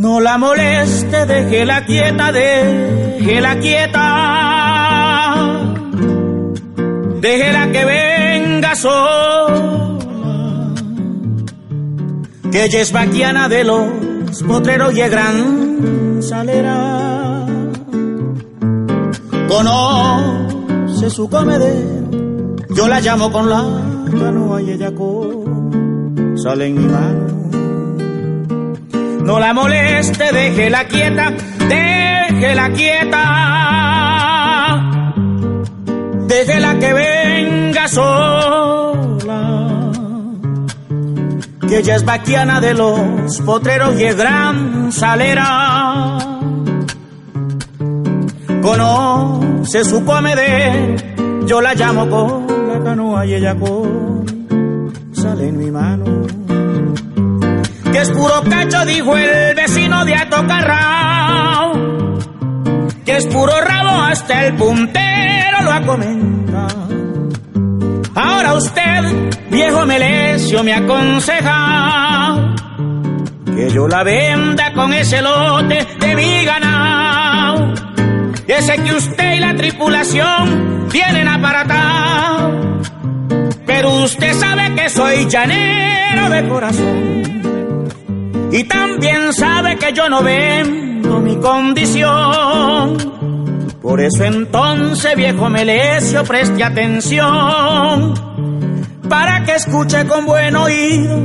la moleste, déjela quieta, déjela quieta. Déjela que venga sola. Que ella es vaquiana de los potreros y es gran salera. Conoce su comedero. Yo la llamo con la canoa y ella con sale en mi mano no la moleste, déjela quieta, déjela quieta. Déjela que venga sola. Que ella es vaquiana de los potreros y es gran salera. Conoce su comedero, yo la llamo con la canoa y ella con sale en mi mano que es puro cacho, dijo el vecino de Atocarrao, que es puro rabo, hasta el puntero lo ha comentado. Ahora usted, viejo Melesio, me aconseja que yo la venda con ese lote de mi ganado, ese que usted y la tripulación tienen aparatado. Pero usted sabe que soy llanero de corazón y también sabe que yo no vendo mi condición. Por eso entonces, viejo Melesio, preste atención para que escuche con buen oído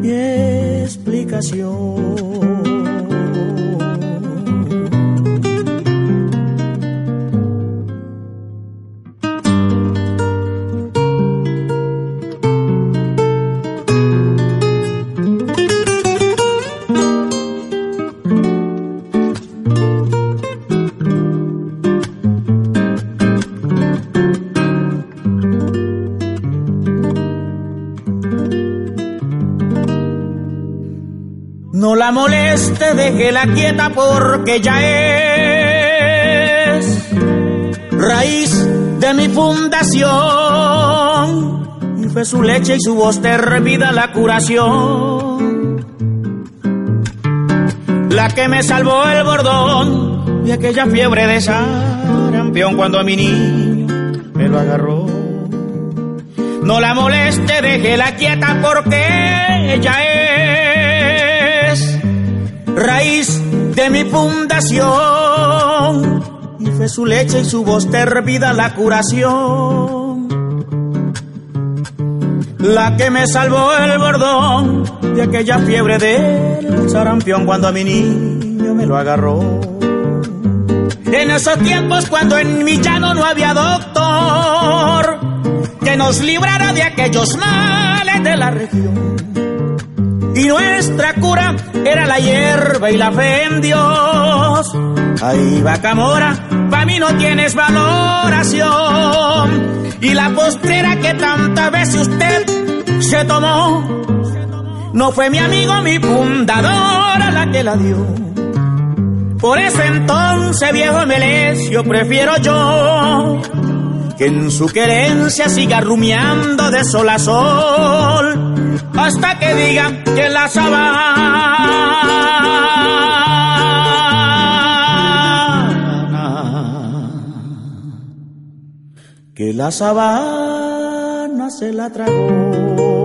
mi explicación. No la moleste, déjela quieta porque ya es raíz de mi fundación. Y fue su leche y su voz vida la curación. La que me salvó el bordón de aquella fiebre de sarampión cuando a mi niño me lo agarró. No la moleste, déjela quieta porque ella es raíz de mi fundación. Y fue su leche y su voz terpida la curación. La que me salvó el bordón de aquella fiebre del sarampión cuando a mi niño me lo agarró. En esos tiempos cuando en mi llano no había doctor que nos librara de aquellos males de la región y nuestra cura era la hierba y la fe en Dios. Ahí va Camora, pa' mí no tienes valoración. Y la postrera que tantas veces usted se tomó, no fue mi amigo, mi fundadora la que la dio. Por eso entonces, viejo Melesio, prefiero yo que en su querencia siga rumiando de sol a sol hasta que digan que la sabana, que la sabana se la tragó.